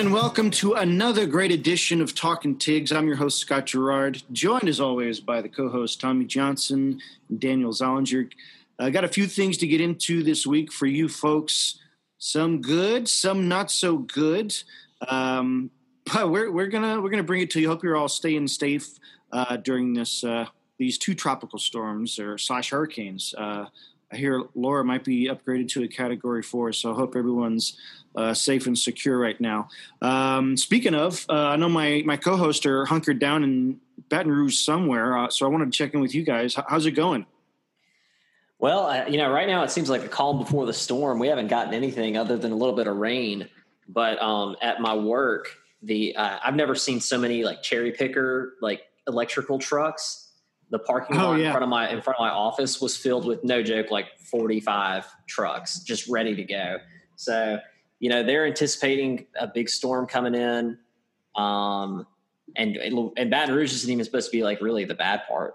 And welcome to another great edition of Talking Tigs. I'm your host, Scott Gerard, joined as always by the co host, Tommy Johnson and Daniel Zollinger. I got a few things to get into this week for you folks. Some good, some not so good. Um, but we're, we're gonna we're gonna bring it to you. Hope you're all staying safe uh, during this uh, these two tropical storms or slash hurricanes. Uh, I hear Laura might be upgraded to a category four, so I hope everyone's uh, safe and secure right now. Um, speaking of, uh, I know my my co-hosts are hunkered down in Baton Rouge somewhere, uh, so I wanted to check in with you guys. How's it going? Well, uh, you know, right now it seems like a calm before the storm. We haven't gotten anything other than a little bit of rain. But um, at my work, the uh, I've never seen so many like cherry picker like electrical trucks. The parking oh, lot yeah. in front of my in front of my office was filled with no joke like forty five trucks just ready to go. So you know they're anticipating a big storm coming in, um, and and Baton Rouge isn't even supposed to be like really the bad part.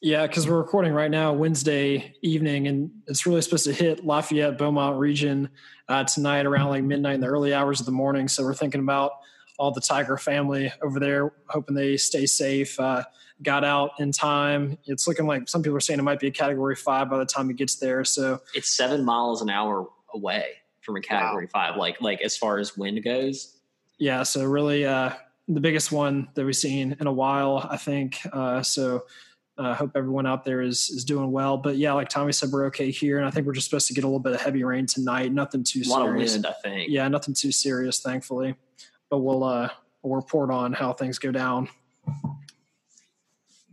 Yeah, because we're recording right now Wednesday evening, and it's really supposed to hit Lafayette Beaumont region uh, tonight around like midnight in the early hours of the morning. So we're thinking about all the Tiger family over there, hoping they stay safe. Uh, got out in time. It's looking like some people are saying it might be a Category Five by the time it gets there. So it's seven miles an hour away from a category wow. five, like like as far as wind goes. Yeah, so really uh, the biggest one that we've seen in a while, I think. Uh, so I uh, hope everyone out there is is doing well. But yeah, like Tommy said, we're okay here, and I think we're just supposed to get a little bit of heavy rain tonight. Nothing too a lot serious. of wind, I think. Yeah, nothing too serious, thankfully. But we'll uh, we'll report on how things go down.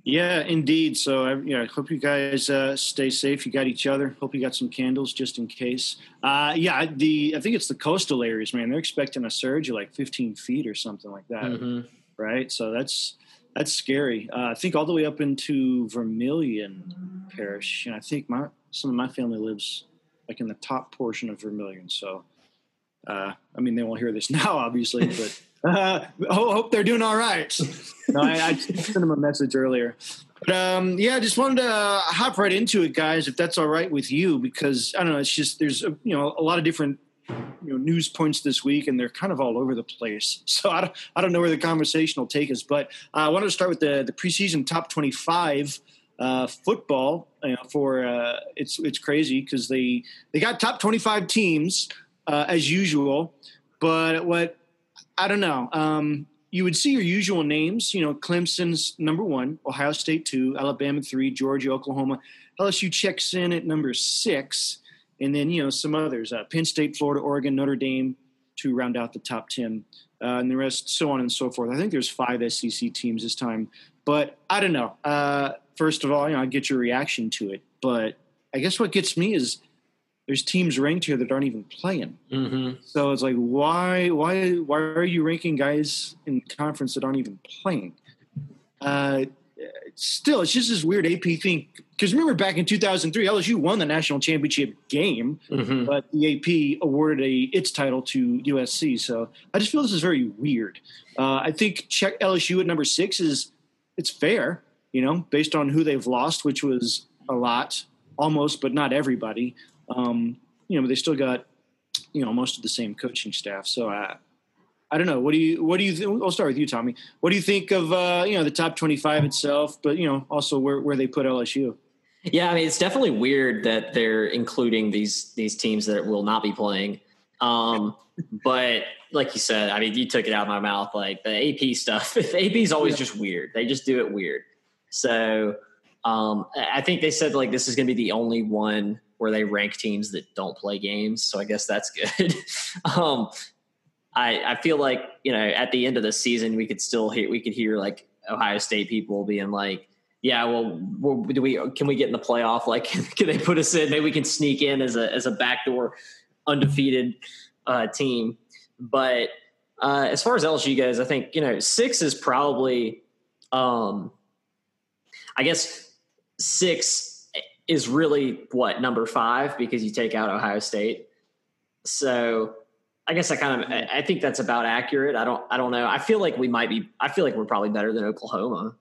Yeah, indeed. So I you know, hope you guys uh, stay safe. You got each other. Hope you got some candles just in case. Uh, yeah, the I think it's the coastal areas, man. They're expecting a surge of like 15 feet or something like that, mm-hmm. right? So that's that's scary. Uh, I think all the way up into Vermilion Parish, and I think my some of my family lives like in the top portion of Vermilion. So, uh, I mean, they won't hear this now, obviously, but. Uh, hope they're doing all right. no, I, I sent them a message earlier. But um, yeah, I just wanted to hop right into it, guys, if that's all right with you, because I don't know, it's just there's a, you know a lot of different you know news points this week, and they're kind of all over the place. So I don't I don't know where the conversation will take us, but uh, I wanted to start with the the preseason top twenty five. Uh, football, you know, for uh, it's it's crazy because they they got top twenty five teams uh, as usual, but what I don't know. Um, you would see your usual names. You know, Clemson's number one, Ohio State two, Alabama three, Georgia, Oklahoma. LSU checks in at number six, and then you know some others: uh, Penn State, Florida, Oregon, Notre Dame to round out the top ten, uh, and the rest, so on and so forth. I think there's five SEC teams this time, but I don't know. Uh, first of all, you know, I get your reaction to it, but I guess what gets me is there's teams ranked here that aren't even playing. Mm-hmm. So it's like, why, why, why are you ranking guys in conference that aren't even playing? Uh, still, it's just this weird AP thing. Because remember, back in 2003, LSU won the national championship game, mm-hmm. but the AP awarded a its title to USC. So I just feel this is very weird. Uh, I think check LSU at number six is it's fair, you know, based on who they've lost, which was a lot, almost, but not everybody. Um, you know, but they still got you know most of the same coaching staff. So I, I don't know. What do you what do you? Th- I'll start with you, Tommy. What do you think of uh, you know the top twenty five itself, but you know also where where they put LSU? Yeah, I mean it's definitely weird that they're including these these teams that will not be playing. Um, but like you said, I mean you took it out of my mouth. Like the AP stuff, AP is always yeah. just weird. They just do it weird. So um, I think they said like this is going to be the only one where they rank teams that don't play games. So I guess that's good. um, I, I feel like you know at the end of the season we could still hear we could hear like Ohio State people being like, yeah, well, do we can we get in the playoff? Like, can they put us in? Maybe we can sneak in as a as a backdoor undefeated uh, team. But uh, as far as LSU goes, I think you know six is probably, um, I guess six is really what number five because you take out Ohio State. So I guess I kind of I think that's about accurate. I don't I don't know. I feel like we might be. I feel like we're probably better than Oklahoma.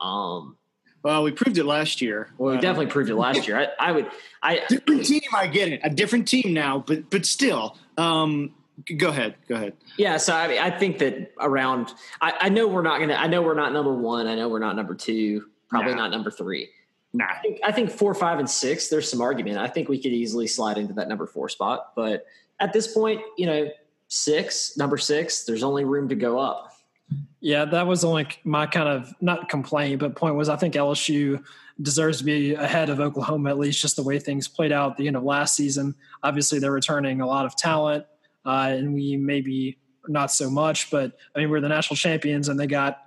Um, well, we proved it last year. Well, we uh, definitely proved it last year. I, I would. I different team. I get it. A different team now, but but still. Um, Go ahead. Go ahead. Yeah, so I mean, I think that around. I, I know we're not gonna. I know we're not number one. I know we're not number two. Probably Nah. not number three. Nah. I think, I think four, five, and six. There's some argument. I think we could easily slide into that number four spot. But at this point, you know, six, number six. There's only room to go up. Yeah, that was only my kind of not complaint, but point was I think LSU deserves to be ahead of Oklahoma at least just the way things played out at the end of last season. Obviously, they're returning a lot of talent, uh, and we maybe not so much. But I mean, we're the national champions, and they got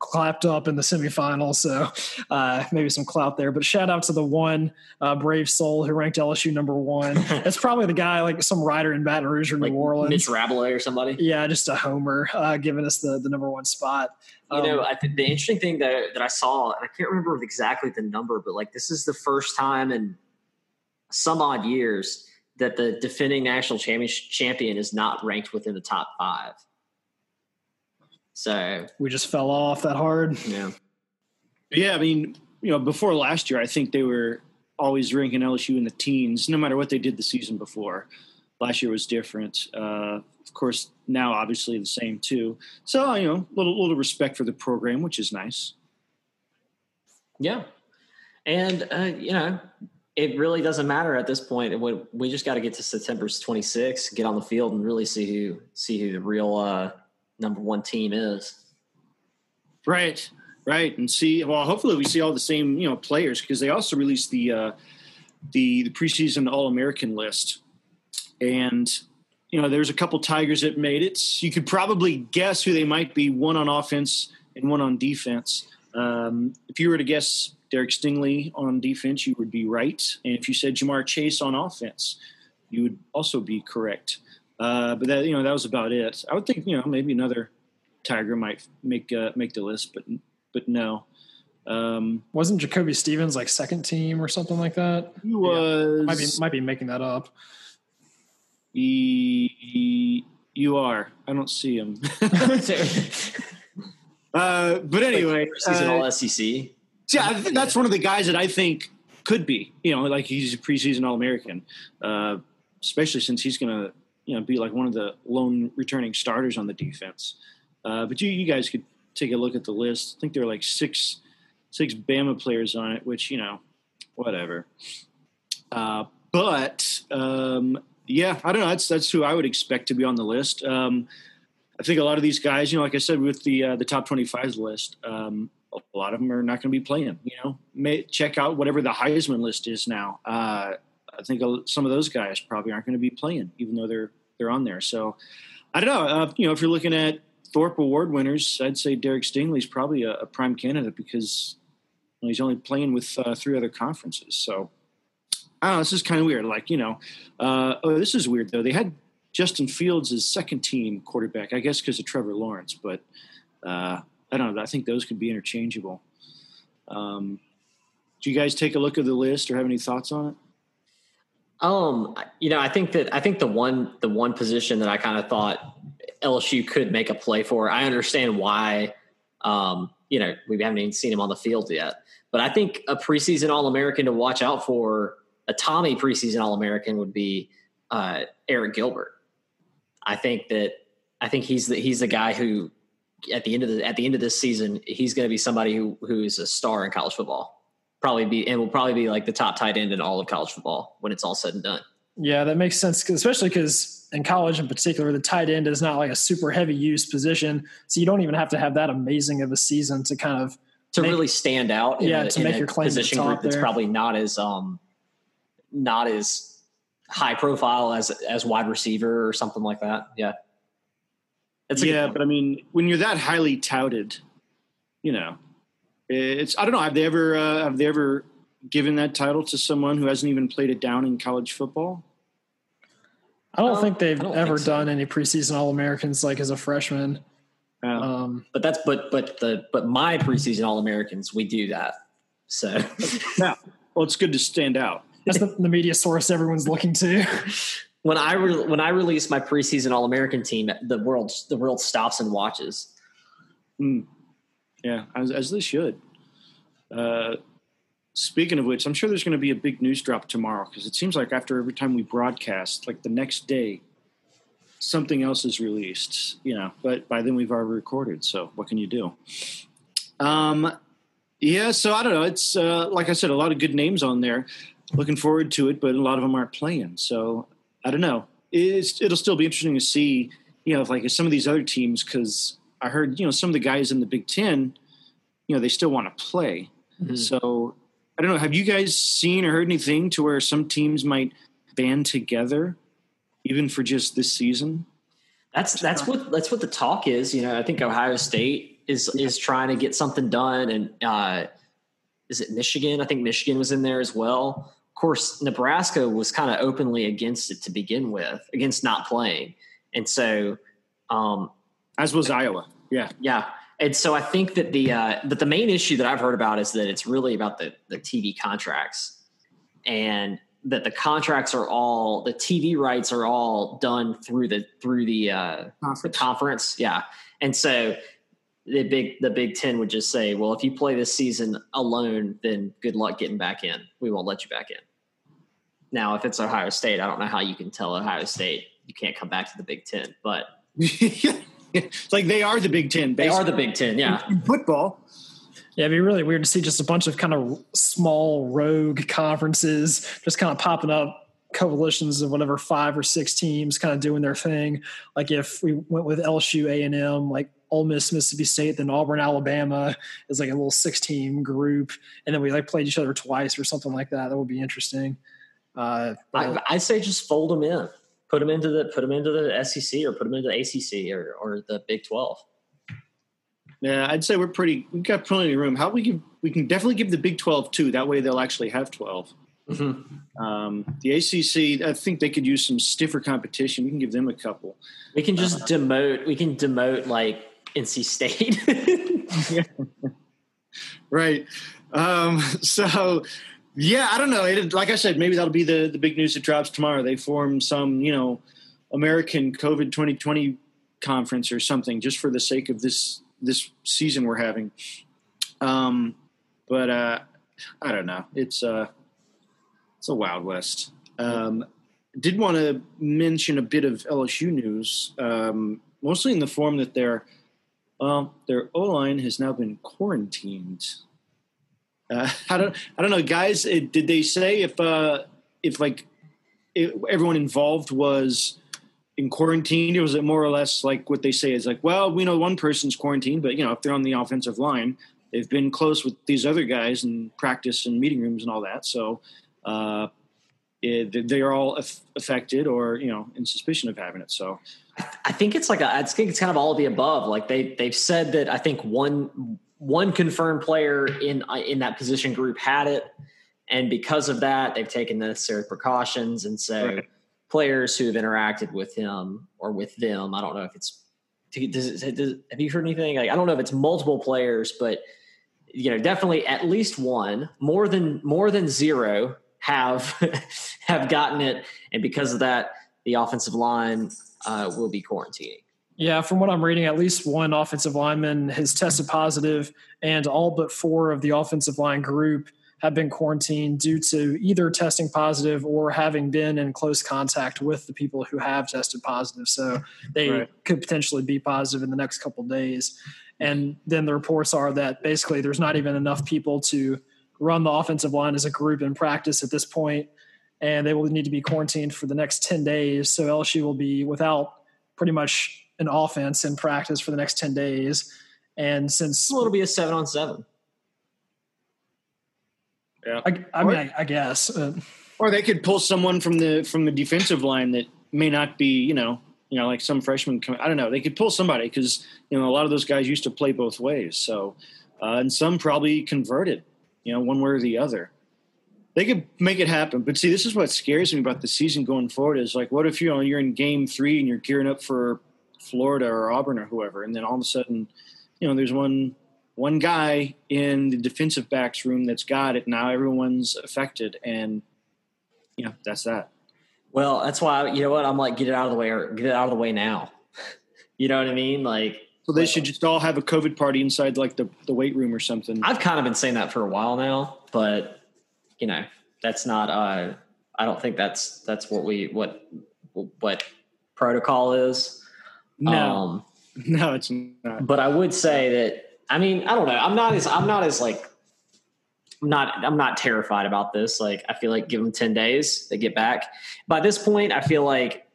clapped up in the semifinals, so uh, maybe some clout there. But shout out to the one uh, brave soul who ranked LSU number one. That's probably the guy like some writer in Baton Rouge or Like New Orleans. Mitch Rabalais or somebody. Yeah, just a homer uh, giving us the, the number one spot. You know, Um, I think the interesting thing that that I saw, and I can't remember exactly the number, but like this is the first time in some odd years that the defending national champion is not ranked within the top five. So, we just fell off that hard. yeah, Yeah, I mean, you know, before last year, I think they were always ranking LSU in the teens, no matter what they did the season before. Last year was different. Uh, of course, now obviously the same too. So you know, a little little respect for the program, which is nice. yeah, and uh, you know, it really doesn't matter at this point. We, we just got to get to September 26, get on the field, and really see who see who the real uh, number one team is. Right, right, and see. Well, hopefully we see all the same you know players because they also released the uh, the the preseason All American list, and you know there's a couple Tigers that made it. You could probably guess who they might be. One on offense and one on defense. Um, if you were to guess Derek Stingley on defense, you would be right, and if you said Ja'Marr Chase on offense, you would also be correct. Uh, but that you know that was about it. I would think you know maybe another Tiger might make uh, make the list, but but no. Um, Wasn't Jacoby Stevens like second team or something like that? he was Might be might be making that up. he- you are. I don't see him. uh, but anyway, season uh, all SEC. yeah, I think that's one of the guys that I think could be. You know, like he's a preseason All American, uh, especially since he's going to you know be like one of the lone returning starters on the defense. Uh, but you you guys could take a look at the list. I think there are like six six Bama players on it, which you know, whatever. Uh, but um, yeah, I don't know. That's that's who I would expect to be on the list. Um, I think a lot of these guys, you know, like I said, with the uh, the top twenty five list, um, a lot of them are not going to be playing. You know, May, check out whatever the Heisman list is now. Uh, I think some of those guys probably aren't going to be playing, even though they're they're on there. So I don't know. Uh, you know, if you're looking at Thorpe Award winners, I'd say Derek Stingley's probably a, a prime candidate because well, he's only playing with uh, three other conferences. So I don't know. This is kind of weird. Like you know, uh, oh, this is weird though. They had Justin Fields as second team quarterback, I guess because of Trevor Lawrence, but uh, I don't know. I think those could be interchangeable. Um, do you guys take a look at the list or have any thoughts on it? Um, you know, I think that I think the one the one position that I kind of thought LSU could make a play for. I understand why. Um, you know, we haven't even seen him on the field yet, but I think a preseason All American to watch out for, a Tommy preseason All American would be uh, Arik Gilbert. I think that I think he's the he's the guy who at the end of the at the end of this season he's going to be somebody who who is a star in college football. Probably be and will probably be like the top tight end in all of college football when it's all said and done. Yeah, that makes sense, especially because in college in particular, the tight end is not like a super heavy use position, so you don't even have to have that amazing of a season to kind of to Make- really stand out. in Yeah, a, to in make a your claim position top group that's there. probably not as um not as high profile as as wide receiver or something like that. Yeah, it's a yeah, but I mean, when you're that highly touted, you know, it's I don't know. Have they ever uh, have they ever given that title to someone who hasn't even played it down in college football? I don't Um, think they've don't ever think so. done any preseason All Americans like as a freshman. Uh, Um, but that's but but the but my preseason All Americans we do that. So yeah. Well, it's good to stand out. that's the, the media source everyone's looking to. when I re- when I release my preseason All American team, the world the world stops and watches. Mm. Yeah, as, as they should. Uh, speaking of which, I'm sure there's going to be a big news drop tomorrow because it seems like after every time we broadcast, like the next day, something else is released, you know. But by then we've already recorded, so what can you do? Um, yeah, so I don't know. It's uh, like I said, a lot of good names on there. Looking forward to it, but a lot of them aren't playing. So I don't know. It's, it'll still be interesting to see, you know, if like some of these other teams, because I heard, you know, some of the guys in the Big Ten, you know, they still want to play. Mm-hmm. So I don't know. Have you guys seen or heard anything to where some teams might band together, even for just this season? That's that's what that's what the talk is. You know, I think Ohio State is is trying to get something done, and uh, is it Michigan? I think Michigan was in there as well. Of course, Nebraska was kind of openly against it to begin with, against not playing, and so um, as was Iowa. Yeah, yeah. And so I think that the uh, but the main issue that I've heard about is that it's really about the the TV contracts, and that the contracts are all the TV rights are all done through the through the uh, conference. the conference. Yeah, and so the big the Big Ten would just say, well, if you play this season alone, then good luck getting back in. We won't let you back in. Now, if it's Ohio State, I don't know how you can tell Ohio State you can't come back to the Big Ten, but it's like they are the Big Ten. Basically. They are the Big Ten, yeah. In, in football. Yeah, it'd be really weird to see just a bunch of kind of small rogue conferences just kind of popping up coalitions of whatever five or six teams kind of doing their thing. Like if we went with LSU, A and M, like Ole Miss, Mississippi State, then Auburn, Alabama is like a little six team group, and then we like played each other twice or something like that. That would be interesting. Uh, I, I say just fold them in put them into the put them into the SEC or put them into the ACC or or the Big Twelve. Yeah, I'd say we're pretty. We've got plenty of room. How we give? We can definitely give the Big Twelve two. That way, they'll actually have 12 mm-hmm. um, the ACC, I think they could use some stiffer competition. We can give them a couple. We can just uh, demote. We can demote like NC State. right. Um, so yeah, I don't know. It, like I said, maybe that'll be the the big news that drops tomorrow. They form some, you know, American COVID 2020 conference or something just for the sake of this this season we're having. Um, but uh, I don't know. It's uh, it's a wild west. Um, did want to mention a bit of LSU news, um, mostly in the form that their well, their O line has now been quarantined. Uh, I don't, I don't know, guys. It, did they say if, uh, if like it, everyone involved was in quarantine, or was it more or less like what they say is like, well, we know one person's quarantined, but you know, if they're on the offensive line, they've been close with these other guys and practice and meeting rooms and all that. So, uh, it, they are all affected or you know in suspicion of having it. So, I think it's like a, I think it's kind of all of the above. Like they they've said that I think one one confirmed player in uh, in that position group had it, and because of that, they've taken the necessary precautions. And so, right. players who have interacted with him or with them, I don't know if it's does, it, does have you heard anything? Like, I don't know if it's multiple players, but you know, definitely at least one, more than more than zero have have gotten it, and because of that, the offensive line uh, will be quarantining. Yeah, from what I'm reading, at least one offensive lineman has tested positive, and all but four of the offensive line group have been quarantined due to either testing positive or having been in close contact with the people who have tested positive. So they right. could potentially be positive in the next couple days. And then the reports are that basically there's not even enough people to run the offensive line as a group in practice at this point, and they will need to be quarantined for the next 10 days. So LSU will be without pretty much an offense in practice for the next 10 days. And since well, it'll be a seven on seven. Yeah. I, I mean, I, I guess. Uh, or they could pull someone from the, from the defensive line that may not be, you know, you know, like some freshman. I don't know. They could pull somebody because, you know, a lot of those guys used to play both ways. So, uh, and some probably converted, you know, one way or the other they could make it happen. But see, this is what scares me about the season going forward is like, what if you know you're in game three and you're gearing up for Florida or Auburn or whoever, and then all of a sudden, you know, there's one one guy in the defensive backs room that's got it. Now everyone's affected, and you know that's that. Well, that's why you know what I'm like. Get it out of the way, or get it out of the way now. you know what I mean? Like, so they should just all have a COVID party inside like the the weight room or something. I've kind of been saying that for a while now, but you know, that's not. Uh, I don't think that's that's what we what what protocol is. No, um, no, it's not. But I would say that I mean I don't know. I'm not as I'm not as like I'm not I'm not terrified about this. Like I feel like give them ten days, they get back. By this point, I feel like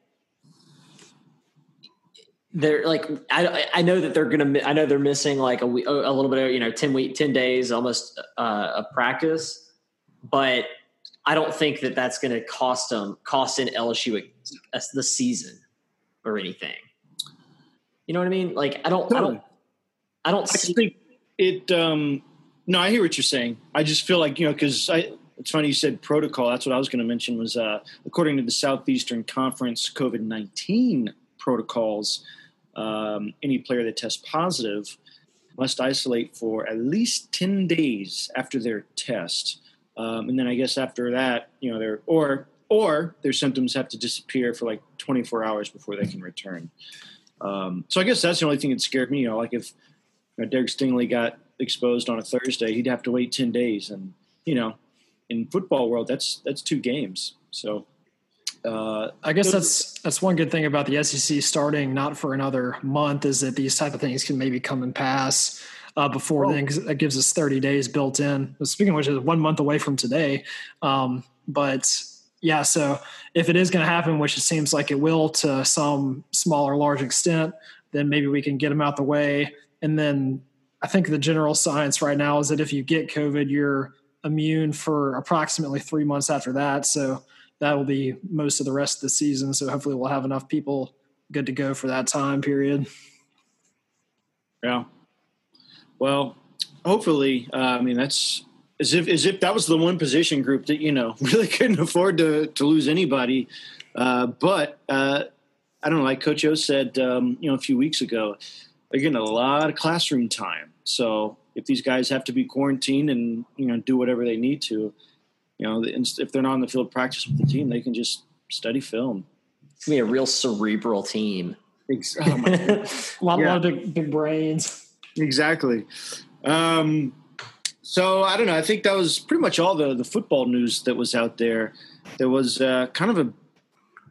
they're like I I know that they're gonna I know they're missing like a week, a little bit of you know ten week ten days almost uh, of practice, but I don't think that that's going to cost them cost in LSU the season or anything. You know what I mean? Like I don't I don't I don't I think it. um no, I hear what you're saying. I just feel like you know because I. It's funny you said protocol. That's what I was going to mention. Was uh, according to the Southeastern Conference COVID nineteen protocols, um, any player that tests positive must isolate for at least ten days after their test, um, and then I guess after that, you know, their or or their symptoms have to disappear for like 24 hours before they can return. Um, so I guess that's the only thing that scared me. You know, like if you know, Derek Stingley got exposed on a Thursday, he'd have to wait ten days, and you know, in football world, that's that's two games. So, uh, I guess that's that's one good thing about the SEC starting not for another month is that these type of things can maybe come and pass uh, before oh. then because that gives us thirty days built in. Speaking of which, is one month away from today, um, but yeah, so if it is going to happen, which it seems like it will to some small or large extent, then maybe we can get them out the way and then I think the general science right now is that if you get COVID, you're immune for approximately three months after that. So that will be most of the rest of the season. So hopefully we'll have enough people good to go for that time period. Yeah. Well, hopefully, uh, I mean that's as if as if that was the one position group that you know really couldn't afford to to lose anybody. Uh, but uh, I don't know, like Coach O said, um, you know, a few weeks ago, they're getting a lot of classroom time. So if these guys have to be quarantined and you know do whatever they need to, you know, if they're not on the field practice with the team, they can just study film. It's gonna be a real cerebral team. Oh a lot, yeah. lot of big, big brains. Exactly. Um, so I don't know. I think that was pretty much all the the football news that was out there. There was uh, kind of a,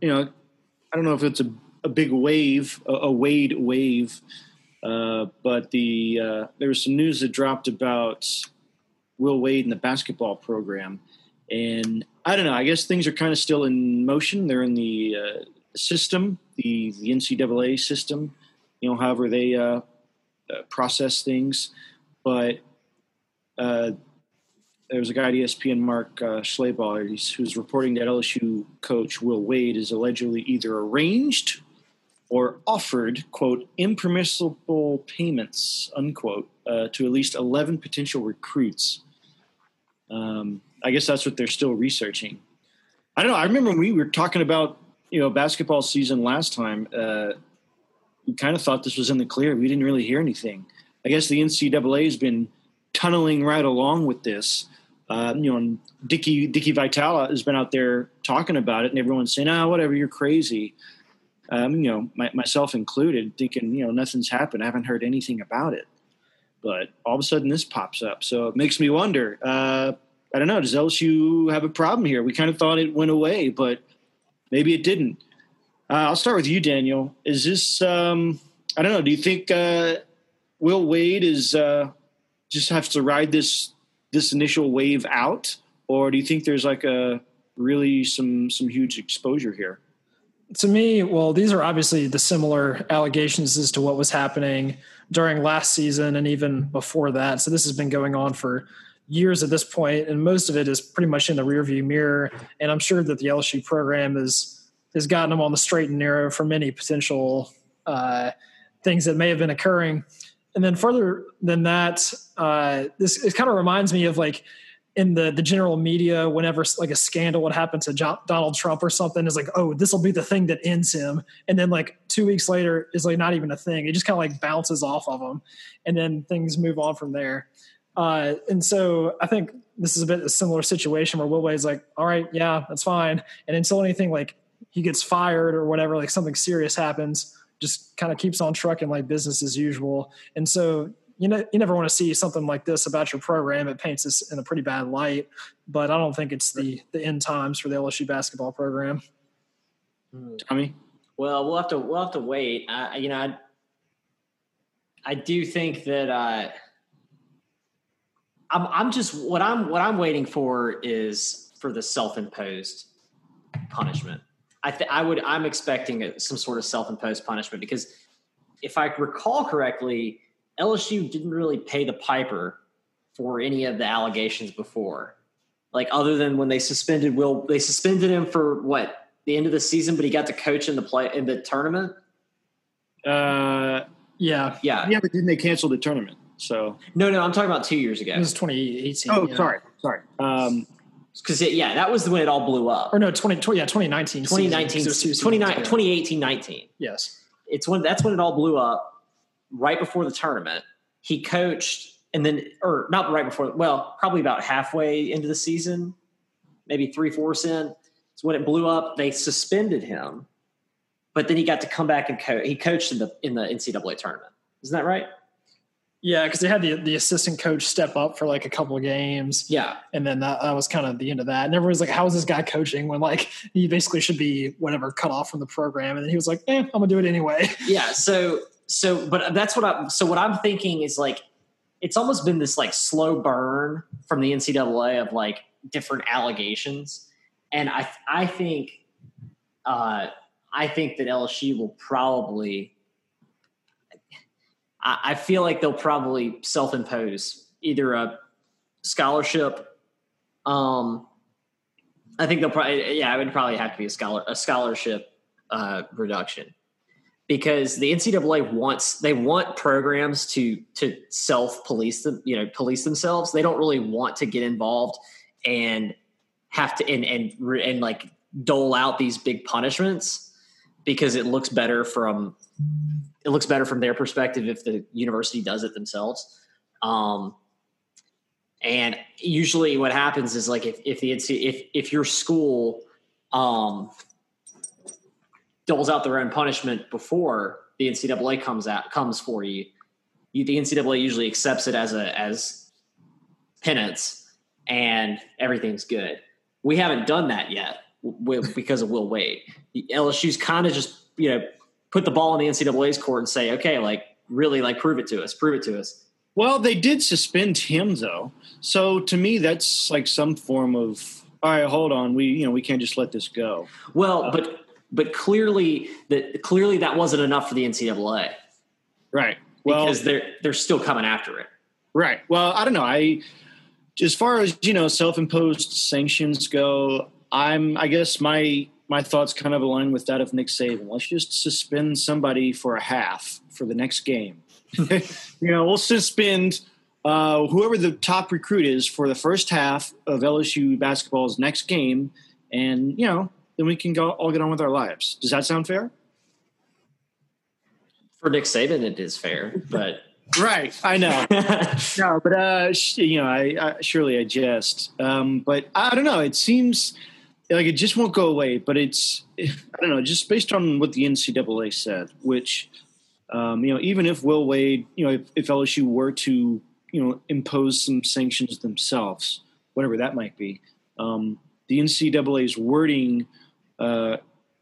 you know, I don't know if it's a, a big wave, a, a Wade wave uh, but the uh, there was some news that dropped about Will Wade and the basketball program, and I don't know. I guess things are kind of still in motion. They're in the uh, system, the the NCAA system. You know, however they uh, uh, process things, but there was a guy at ESPN, Mark uh, who's reporting that LSU coach Will Wade is allegedly either arranged or offered, quote, impermissible payments, unquote, uh, to at least 11 potential recruits. Um, I guess that's what they're still researching. I don't know. I remember when we were talking about, you know, basketball season last time, uh, we kind of thought this was in the clear. We didn't really hear anything. I guess the NCAA has been tunneling right along with this. Uh, you know, Dicky Dicky Vitale has been out there talking about it, and everyone's saying, "Ah, oh, whatever, you're crazy." um, you know, my, myself included, thinking, you know, nothing's happened. I haven't heard anything about it. But all of a sudden, this pops up. So it makes me wonder. Uh, I don't know. Does LSU have a problem here? We kind of thought it went away, but maybe it didn't. Uh, I'll start with you, Daniel. Is this? Um, I don't know. Do you think uh, Will Wade is uh, just have to ride this this initial wave out, or do you think there's like a really some some huge exposure here? to me, well, these are obviously the similar allegations as to what was happening during last season and even before that. So this has been going on for years at this point, and most of it is pretty much in the rearview mirror. And I'm sure that the LSU program has has gotten them on the straight and narrow from any potential uh, things that may have been occurring. And then further than that, uh, this it kind of reminds me of like in the the general media whenever like a scandal would happen to John, Donald Trump or something is like oh this will be the thing that ends him. And then like 2 weeks later is like not even a thing. It just kind of like bounces off of him and then things move on from there. Uh, and so I think this is a bit a similar situation where Will is like all right yeah that's fine. And until anything like he gets fired or whatever like something serious happens just kind of keeps on trucking like business as usual and so you know you never want to see something like this about your program. It paints us in a pretty bad light, but I don't think it's the the end times for the LSU basketball program. Tommy, Well, we'll have to we'll have to wait. I, you know, I, I do think that uh, I'm I'm just what I'm what I'm waiting for is for the self-imposed punishment. I th- I would I'm expecting a, some sort of self-imposed punishment because if I recall correctly, LSU didn't really pay the piper for any of the allegations before. Like other than when they suspended Will, they suspended him for what the end of the season, but he got to coach in the play in the tournament. Uh, Yeah, Yeah, yeah, but didn't they cancel the tournament? So, no, no, I'm talking about two years ago. it ago. was 2018. oh, yeah. sorry, sorry. Um, Because yeah, that was when it all blew up. Or no, 20, 20 yeah, 2019. season, 2019, 'cause there's two seasons 29 ago. 2018, 19. Yes. It's when that's when it all blew up. Right before the tournament, he coached, and then or not right before. Well, probably about halfway into the season, maybe three fourths in. It's when it blew up. They suspended him, but then he got to come back and coach. He coached in the in the NCAA tournament. Isn't that right? Yeah, because they had the the assistant coach step up for like a couple of games, Yeah. and then that, that was kind of the end of that. And everyone's like, "How is this guy coaching when like he basically should be whatever cut off from the program?" And then he was like, "Eh, I'm gonna do it anyway." yeah so so but that's what i'm so what i'm thinking is like it's almost been this like slow burn from the ncaa of like different allegations and i i think uh i think that lsu will probably i, feel like they'll probably self-impose either a scholarship um i think they'll probably yeah it would probably have to be a scholar a scholarship uh reduction because the NCAA wants they want programs to to self police them, you know, police themselves. They don't really want to get involved and have to and and and like dole out these big punishments because it looks better from it looks better from their perspective if the university does it themselves. Um, and usually, what happens is like if if the if if your school um, doles out their own punishment before the NCAA comes out comes for you, you the NCAA usually accepts it as a as penance, and everything's good. We haven't done that yet because of Will Wade. LSU's kind of just you know put the ball in the NCAA's court and say, okay, like really, like prove it to us, prove it to us. well, they did suspend him though, so to me, that's like some form of all right. Hold on, we you know we can't just let this go. Well, uh, but but clearly that clearly that wasn't enough for the NCAA Right. Well, because they're they're still coming after it. Right. Well, I don't know. I, as far as you know, self-imposed sanctions go, I'm. I guess my my thoughts kind of align with that of Nick Saban. Let's just suspend somebody for a half for the next game. you know, we'll suspend uh, whoever the top recruit is for the first half of LSU basketball's next game, and you know, then we can go all get on with our lives. Does that sound fair? For Nick Saban, it is fair, but Right. I know. No, but uh, you know, I, I surely I jest. Um, but I don't know. It seems like it just won't go away. But it's I don't know. Just based on what the NCAA said, which um, you know, even if Will Wade, you know, if, if LSU were to you know impose some sanctions themselves, whatever that might be, um, the NCAA's wording uh,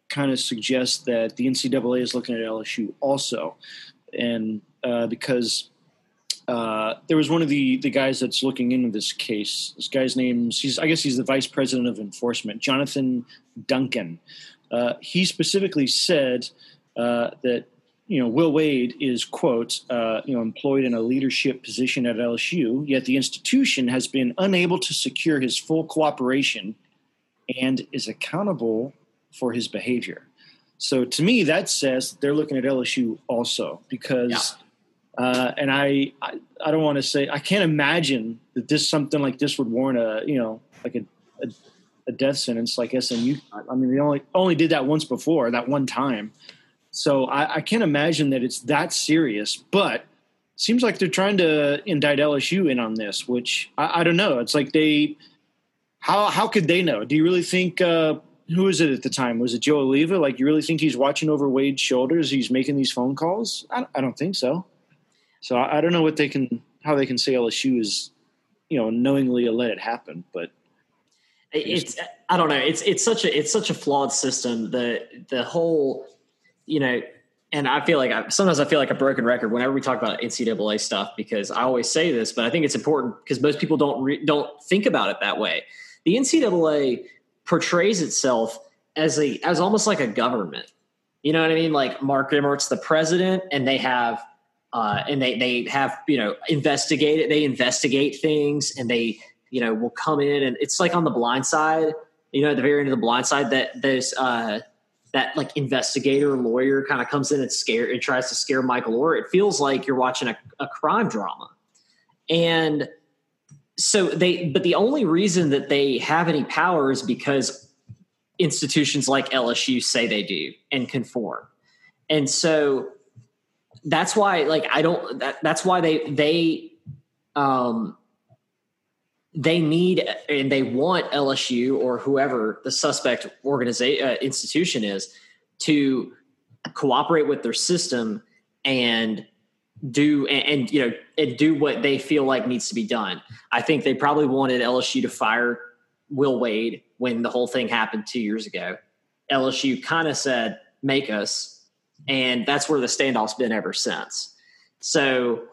kind of suggests that the NCAA is looking at LSU also, and uh, because uh, there was one of the the guys that's looking into this case. This guy's name, he's I guess he's the vice president of enforcement, Jonathan Duncan. Uh, he specifically said uh, that you know Will Wade is quote uh, you know employed in a leadership position at LSU, yet the institution has been unable to secure his full cooperation and is accountable for his behavior. So to me, that says they're looking at LSU also because. Uh, and I, I, I don't want to say I can't imagine that this something like this would warrant a you know like a, a, a death sentence like SMU. I mean, they only only did that once before, that one time. So I, I can't imagine that it's that serious. But it seems like they're trying to indict LSU in on this, which I, I don't know. It's like they how how could they know? Do you really think? Uh, it at the time? Was it Joe Alleva? Like, you really think he's watching over Wade's shoulders? He's making these phone calls? I don't think so. So I, I don't know what they can, how they can say LSU is, you know, knowingly let it happen. But it's I don't know. It's it's such a it's such a flawed system. The the whole you know, and I feel like I, sometimes I feel like a broken record whenever we talk about NCAA stuff because I always say this, but I think it's important because most people don't re, don't think about it that way. The NCAA portrays itself as a as almost like a government. You know what I mean? Like Mark Emmert's the president, and they have uh, and they they have you know investigate they investigate things, and they you know will come in and it's like on the blind side. You know, at the very end of the blind side, that there's uh, that like investigator lawyer kind of comes in and scare and tries to scare Michael Or. It feels like you're watching a, a crime drama, and so they. But the only reason that they have any power is because institutions like LSU say they do and conform, and so that's why like I don't. That, that's why they they um they need and they want LSU or whoever the suspect organization uh, institution is to cooperate with their system and do and, and, you know and do what they feel like needs to be done. I think they probably wanted LSU to fire Will Wade when the whole thing happened two years ago. LSU kind of said, "Make us," and that's where the standoff's been ever since. So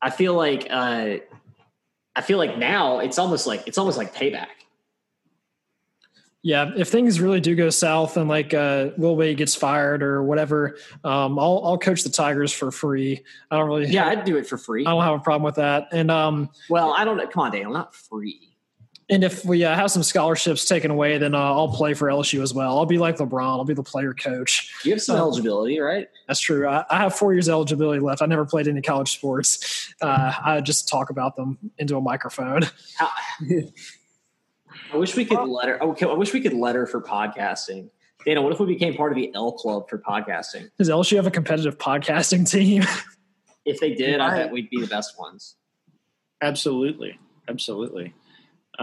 I feel like. Uh, I feel like now it's almost like it's almost like payback. Yeah, if things really do go south and like uh, Will Wade gets fired or whatever, um, I'll I'll coach the Tigers for free. I don't really. Yeah, I'd do it for free. I don't have a problem with that. And um, well, I don't. Come on, Daniel, not free. And if we uh, have some scholarships taken away, then uh, I'll play for LSU as well. I'll be like LeBron. I'll be the player coach. You have some um, eligibility, right? That's true. I, I, have four years eligibility left. I never played any college sports. Uh, I just talk about them into a microphone. I wish we could letter. Okay, I wish we could letter for podcasting. Dana, what if we became part of the L Club for podcasting? Does LSU have a competitive podcasting team? if they did, I bet we'd be the best ones. Absolutely, absolutely.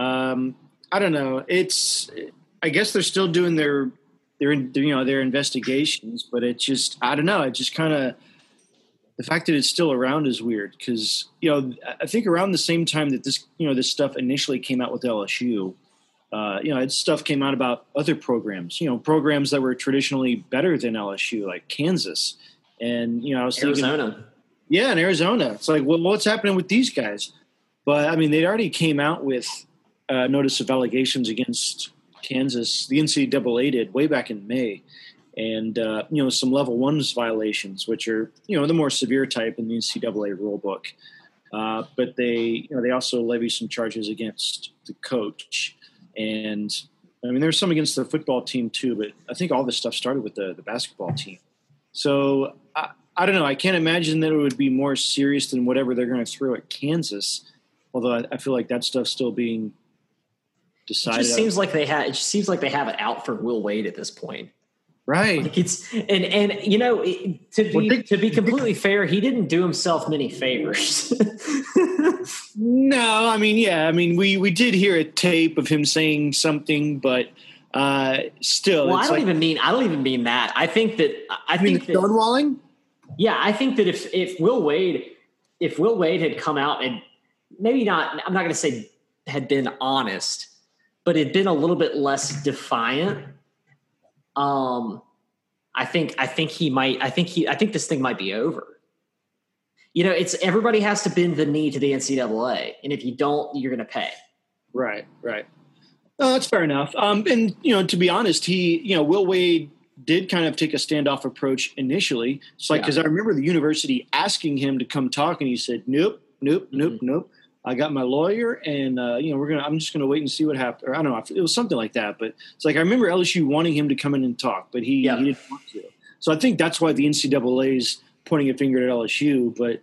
Um, I don't know. It's I guess they're still doing their their you know their investigations, but it's just I don't know. It just kind of the fact that it's still around is weird because you know I think around the same time that this you know this stuff initially came out with LSU, uh, you know, stuff came out about other programs. You know, programs that were traditionally better than LSU, like Kansas, and you know I was Arizona. Thinking, yeah, in Arizona, it's like, well, what's happening with these guys? But I mean, they already came out with uh, notice of allegations against Kansas. The NCAA did way back in May, and uh, you know some level ones violations, which are you know the more severe type in the NCAA rule book. Uh, but they you know they also levy some charges against the coach, and I mean there's some against the football team too. But I think all this stuff started with the the basketball team. So I, I don't know. I can't imagine that it would be more serious than whatever they're going to throw at Kansas. Although I feel like that stuff's still being decided. It just seems like they have. It just seems like they have it out for Will Wade at this point. Right. Like it's and and you know to be well, to be completely fair, he didn't do himself many favors. no, I mean, yeah, I mean, we we did hear a tape of him saying something, but uh still, well, I don't like, even mean I don't even mean that. I think that I think that, stonewalling. Yeah, I think that if if Will Wade if Will Wade had come out and maybe not, I'm not going to say had been honest, but it'd been a little bit less defiant, um, I think I think he might. I think he. I think this thing might be over. You know, it's everybody has to bend the knee to the NCAA, and if you don't, you're going to pay. Right. Right. Oh, that's fair enough. Um, and you know, to be honest, he, you know, Will Wade did kind of take a standoff approach initially. It's like because yeah. I remember the university asking him to come talk, and he said, "Nope, nope, nope, mm-hmm. nope." I got my lawyer, and uh, you know we're gonna. I'm just gonna wait and see what happens. Or I don't know. It was something like that. But it's like I remember LSU wanting him to come in and talk, but he, yeah. he didn't want to. So I think that's why the NCAA is pointing a finger at LSU. But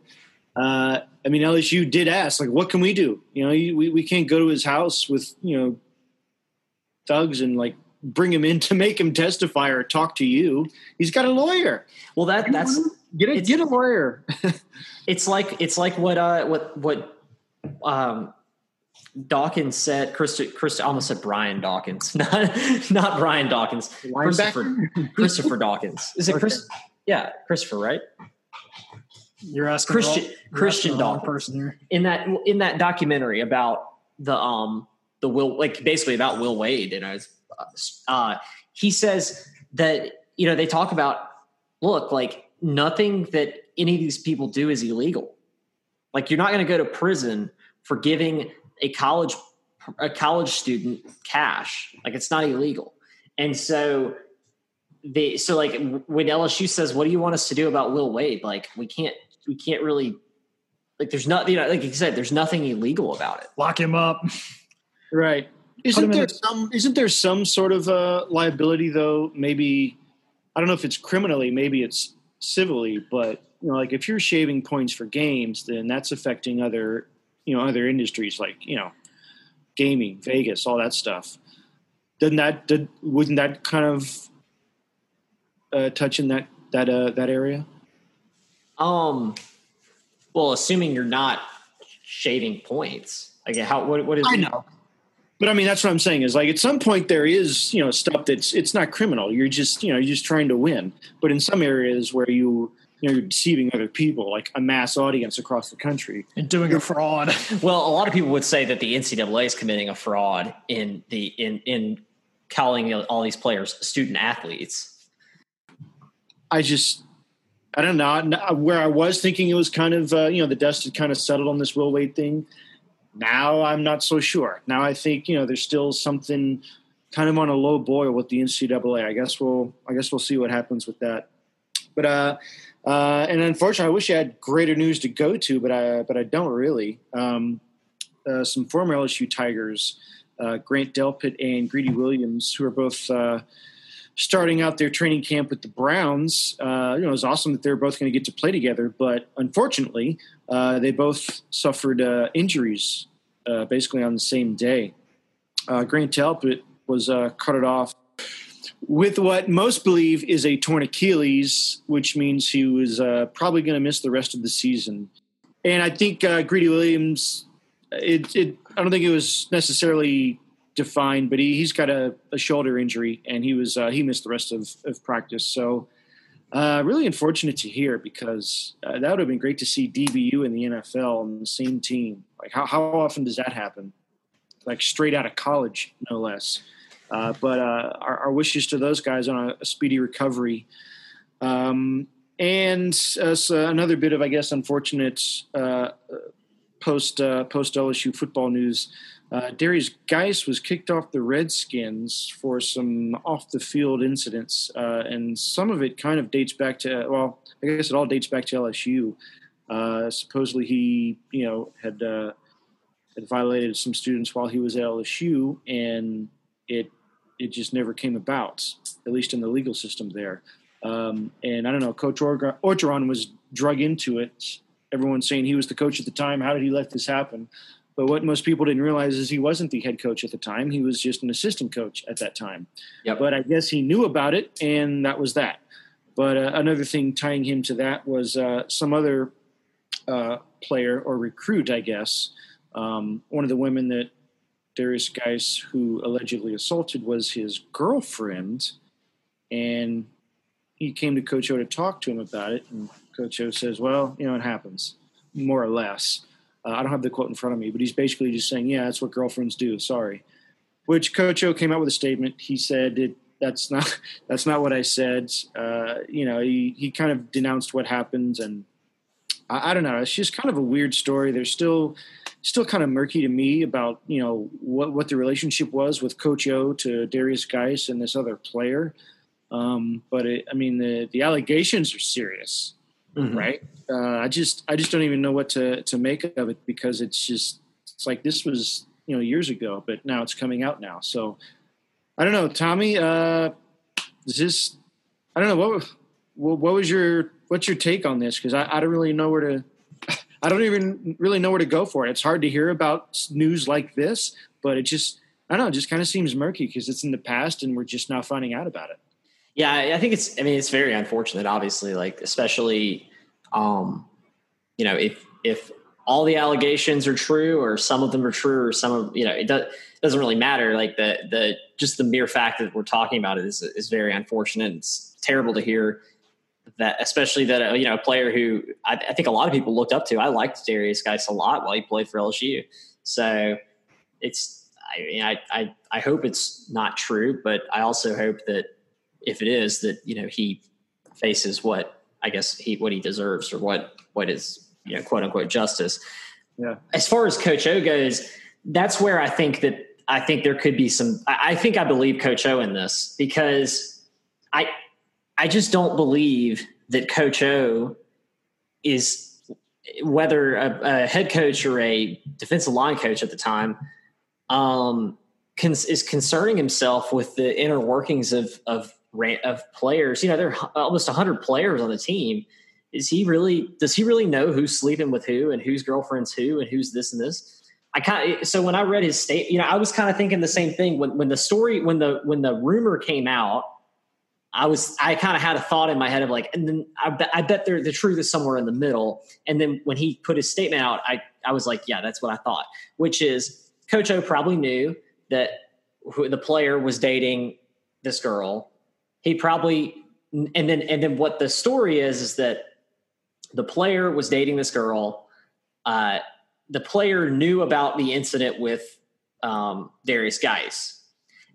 uh, I mean, LSU did ask, like, what can we do? You know, we we can't go to his house with you know thugs and like bring him in to make him testify or talk to you. He's got a lawyer. Well, that that's get a get a lawyer. it's like it's like what uh what what um, Dawkins said, Chris, Chris, almost said Brian Dawkins, not, not Brian Dawkins, Christopher, Christopher Dawkins. Is it okay. Chris? Yeah, Christopher, right? You're asking Christian you're Christian asking Dawkins person here. in that in that documentary about the um the Will like basically about Will Wade. You know, uh, he says that you know they talk about look, like nothing that any of these people do is illegal. Like you're not going to go to prison for giving a college a college student cash. Like it's not illegal. And so they so like when LSU says, "What do you want us to do about Will Wade?" Like we can't we can't really like there's not you know like you said there's nothing illegal about it. Lock him up. Right. Isn't there some isn't there some sort of uh, liability though? Maybe I don't know if it's criminally, maybe it's civilly, but you know, like if you're shaving points for games, then that's affecting other you know other industries like you know gaming, Vegas, all that stuff. Doesn't that did, wouldn't that kind of uh, touch in that that uh, that area? Um, well, assuming you're not shaving points, like how what what is? I know, but I mean that's what I'm saying is like at some point there is you know stuff that's it's not criminal. You're just you know you're just trying to win. But in some areas where you you know you're deceiving other people, like a mass audience across the country, and doing a fraud. well, a lot of people would say that the NCAA is committing a fraud in the in in calling all these players student athletes. I just I don't know where I was thinking it was kind of uh, you know the dust had kind of settled on this Will Wade thing. Now I'm not so sure. Now I think you know there's still something kind of on a low boil with the NCAA. I guess we'll I guess we'll see what happens with that. But uh, uh, and unfortunately, I wish I had greater news to go to, but I but I don't really. Um, uh, some former LSU Tigers, uh, Grant Delpit and Greedy Williams, who are both uh, starting out their training camp with the Browns. Uh, you know, it was awesome that they're both going to get to play together, but unfortunately, they both suffered injuries basically on the same day. Grant Delpit was cut it off with what most believe is a torn Achilles, which means he was probably going to miss the rest of the season. And I think Greedy Williams, it, it, I don't think it was necessarily defined, but he, has got a, a, shoulder injury and he was uh, he missed the rest of, of practice. So uh, really unfortunate to hear because uh, that would have been great to see DBU in the NFL on the same team. Like how how often does that happen? Like straight out of college, no less. Uh, but uh, our, our, wishes to those guys on a, a speedy recovery. Um, and uh, another bit of, I guess, unfortunate post post LSU football news. Uh, Derrius Guice was kicked off the Redskins for some off the field incidents, uh, and some of it kind of dates back to well, I guess it all dates back to LSU. Uh, supposedly, he you know had uh, had violated some students while he was at LSU, and it it just never came about, at least in the legal system there. Um, and I don't know, Coach Orgeron was drug into it. Everyone's saying he was the coach at the time. How did he let this happen? But what most people didn't realize is he wasn't the head coach at the time. He was just an assistant coach at that time. Yep. But I guess he knew about it, and that was that. But uh, another thing tying him to that was uh, some other uh, player or recruit, I guess. Um, one of the women that Derrius Guice, who allegedly assaulted, was his girlfriend. And he came to Coach O to talk to him about it. And Coach O says, well, you know, it happens, more or less. Uh, I don't have the quote in front of me, but he's basically just saying, "Yeah, that's what girlfriends do." Sorry. Which Coach O came out with a statement. He said it, that's not that's not what I said. Uh, you know, he he kind of denounced what happened, and I, I, don't know. It's just kind of a weird story. There's still still kind of murky to me about you know what what the relationship was with Coach O to Derrius Guice and this other player. Um, but it, I mean, the the allegations are serious mm-hmm. right? Uh, I just I just don't even know what to to make of it because it's just it's like this was you know years ago, but now it's coming out now. So I don't know, Tommy. Uh, is this? I don't know what what was your what's your take on this? Because I, I don't really know where to. I don't even really know where to go for it. It's hard to hear about news like this, but it just I don't know, it just kind of seems murky because it's in the past and we're just now finding out about it. Yeah, I think it's. I mean, it's very unfortunate. Obviously, like especially, um, you know, if if all the allegations are true, or some of them are true, or some of you know, it, does, it doesn't really matter. Like the the just the mere fact that we're talking about it is is very unfortunate. It's terrible to hear that, especially that uh, you know a player who I, I, think a lot of people looked up to. I liked Derrius Guice a lot while he played for LSU. So it's I mean I I, I hope it's not true, but I also hope that if it is that you know he faces what I guess he what he deserves or what what is you know quote unquote justice. Yeah. As far as Coach O goes, that's where I think that I think there could be some. I, I think I believe Coach O in this because I I just don't believe that Coach O is whether a, a, head coach or a defensive line coach at the time um, cons- is concerning himself with the inner workings of of of players. You know, there are almost hundred players on the team. Is he really? Does he really know who's sleeping with who and whose girlfriend's who and who's this and this? I kind of so when I read his state, you know, I was kind of thinking the same thing when when the story when the when the rumor came out I was I kind of had a thought in my head of like, and then I bet, I bet there, the truth is somewhere in the middle. And then when he put his statement out, I I was like, yeah, that's what I thought. Which is Coach O probably knew that who, the player was dating this girl. He probably and then and then what the story is is that the player was dating this girl. Uh, the player knew about the incident with um, Derrius Guice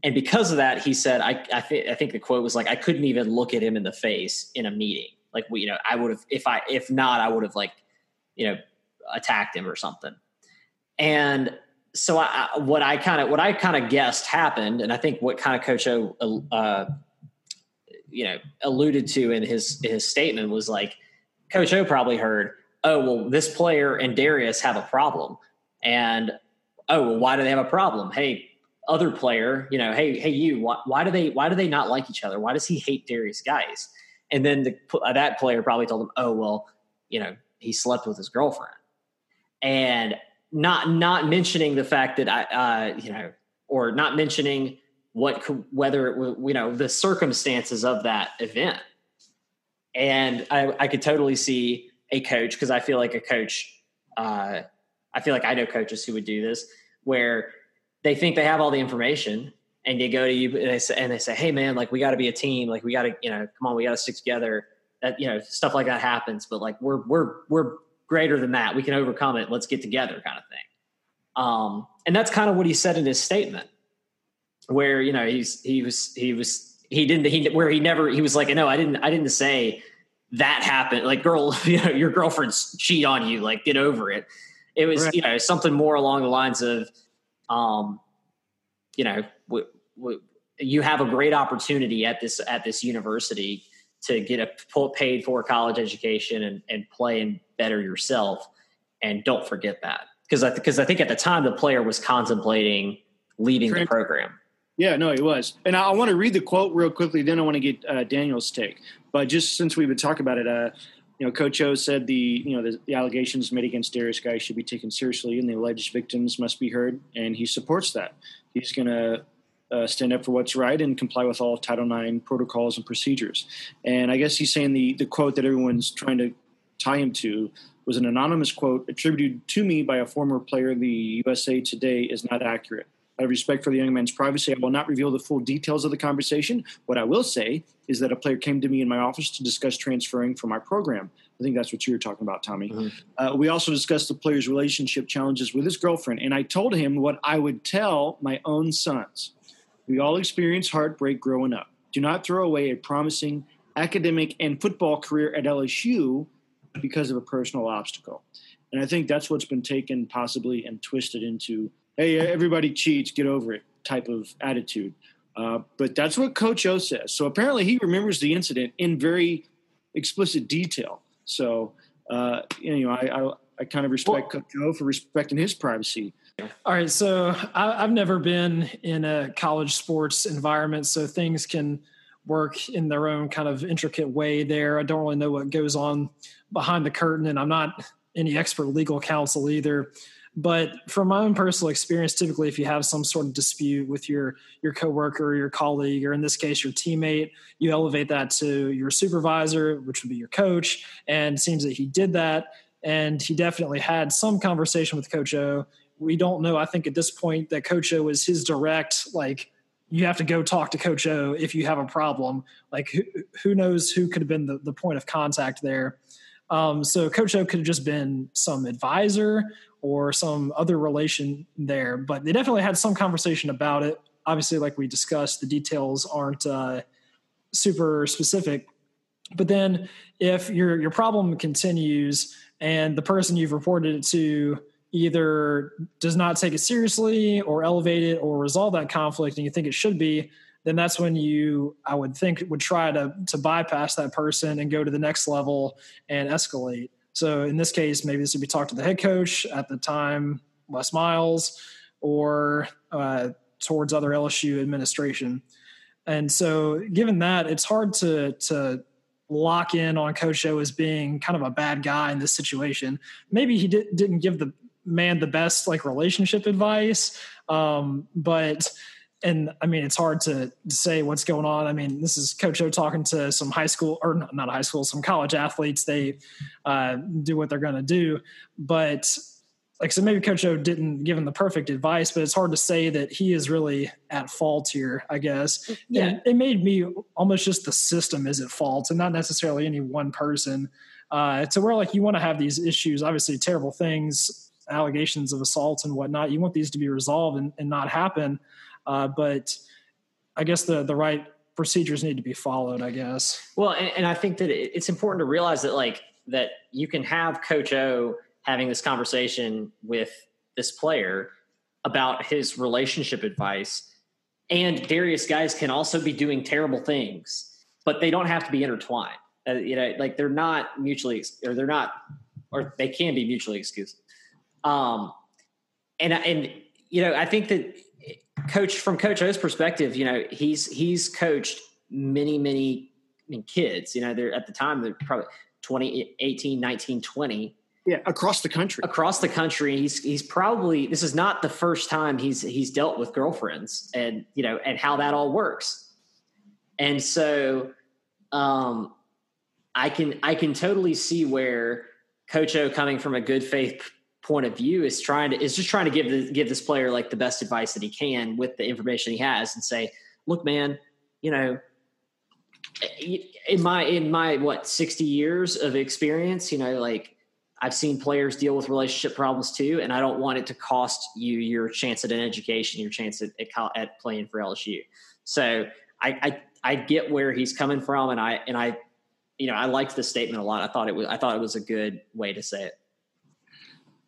and because of that, he said, I, I, th- I think the quote was like, I couldn't even look at him in the face in a meeting. Like, you know, I would have, if I, if not, I would have like, you know, attacked him or something. And so I, what I kind of, what I kind of guessed happened, and I think what kind of Coach O, uh, you know, alluded to in his, his statement was like, Coach O probably heard, oh, well, this player and Derrius have a problem. And, oh, well, why do they have a problem? Hey, other player, you know, hey, hey, you, why, why, do they, why do they not like each other? Why does he hate Derrius Guice? And then the, that player probably told him, oh, well, you know, he slept with his girlfriend, and not not mentioning the fact that I, uh, you know, or not mentioning what whether it, you know the circumstances of that event. And I, I could totally see a coach because I feel like a coach. Uh, I feel like I know coaches who would do this where they think they have all the information and they go to you and they say, and they say hey man like we got to be a team. Like we got to you know come on we got to stick together. That you know stuff like that happens but like we're we're we're greater than that. We can overcome it. Let's get together kind of thing. Um and that's kind of what he said in his statement where you know he's he was he was he didn't he where he never he was like no i didn't i didn't say that happened. Like girl you know your girlfriend's cheat on you. Like get over it. It was right. you know something more along the lines of um, you know, w- w- you have a great opportunity at this at this university to get a paid for college education and, and play and better yourself. And don't forget that because I because I think at the time the player was contemplating leaving the program. Yeah, no, he was. And I, I want to read the quote real quickly. Then I want to get uh, Daniel's take. But just since we've been talking about it, uh, you know, Coach O said the you know the, the, allegations made against Derrius Guice should be taken seriously, and the alleged victims must be heard, and he supports that. He's going to uh, stand up for what's right and comply with all Title IX protocols and procedures. And I guess he's saying the the quote that everyone's trying to tie him to was an anonymous quote attributed to me by a former player the USA Today is not accurate. Out of respect for the young man's privacy, I will not reveal the full details of the conversation. What I will say is that a player came to me in my office to discuss transferring from our program. I think that's what you were talking about, Tommy. Mm-hmm. Uh, we also discussed the player's relationship challenges with his girlfriend, and I told him what I would tell my own sons. We all experience heartbreak growing up. Do not throw away a promising academic and football career at LSU because of a personal obstacle. And I think that's what's been taken possibly and twisted into hey, everybody cheats, get over it type of attitude. Uh, but that's what Coach O says. So apparently he remembers the incident in very explicit detail. So, uh, you know, I, I, I, kind of respect well, Coach O for respecting his privacy. All right. So I, I've never been in a college sports environment, so things can work in their own kind of intricate way there. I don't really know what goes on behind the curtain, and I'm not any expert legal counsel either. But from my own personal experience, typically if you have some sort of dispute with your your coworker or your colleague, or in this case your teammate, you elevate that to your supervisor, which would be your coach. And it seems that he did that. And he definitely had some conversation with Coach O. We don't know, I think at this point, that Coach O was his direct, like, you have to go talk to Coach O if you have a problem. Like, who, who knows who could have been the, the point of contact there. Um, so Coach O could have just been some advisor or some other relation there, but they definitely had some conversation about it. Obviously, like we discussed, the details aren't uh, super specific, But then if your your problem continues and the person you've reported it to either does not take it seriously or elevate it or resolve that conflict and you think it should be, then that's when you I would think would try to to bypass that person and go to the next level and escalate. So in this case, maybe this would be talk to the head coach at the time, Les Miles, or uh, towards other LSU administration. And so, given that, it's hard to to lock in on Coach O as being kind of a bad guy in this situation. Maybe he did, didn't give the man the best like relationship advice, um, but and I mean it's hard to say what's going on. I mean this is Coach O talking to some high school or not high school, some college athletes. They uh, do what they're going to do, but like so maybe coach o didn't give him the perfect advice but it's hard to say that he is really at fault here i guess. Yeah. And it made me almost just the system is at fault and not necessarily any one person. Uh, to where like you want to have these issues obviously terrible things allegations of assault and whatnot you want these to be resolved and, and not happen uh, but i guess the the right procedures need to be followed i guess well and, and i think that it's important to realize that like that you can have coach o having this conversation with this player about his relationship advice. And Derrius Guice can also be doing terrible things, but they don't have to be intertwined. Uh, you know, like they're not mutually, or they're not, or they can be mutually exclusive. Um, and and you know, I think that coach from Coach O's perspective, you know, he's he's coached many many I mean, kids. You know, they're at the time they're probably 20, 18, 19, 20 yeah, across the country. Across the country, he's he's probably this is not the first time he's he's dealt with girlfriends and you know and how that all works. And so um I can I can totally see where Coach O coming from a good faith point of view is trying to is just trying to give the, give this player like the best advice that he can with the information he has and say, look, man, you know, in my in my what 60 years of experience, you know, like I've seen players deal with relationship problems too, and I don't want it to cost you your chance at an education, your chance at, at, at playing for LSU. So I, I, I get where he's coming from, and I and I, you know, I liked the statement a lot. I thought it was I thought it was a good way to say it.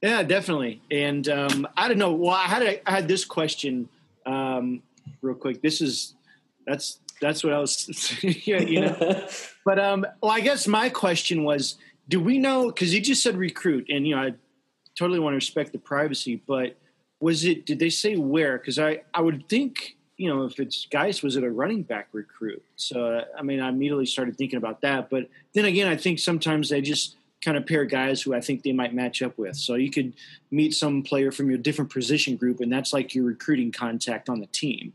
Yeah, definitely. And um, I don't know. Well, I had a, I had this question um, real quick. This is that's that's what I was, yeah, you know. but um, well, I guess my question was do we know? Because you just said recruit, and you know, I totally want to respect the privacy, but was it? Did they say where? Because I I would think you know if it's guys, was it a running back recruit? So I mean, I immediately started thinking about that. But then again, I think sometimes they just kind of pair of guys who I think they might match up with. So you could meet some player from your different position group, and that's like your recruiting contact on the team,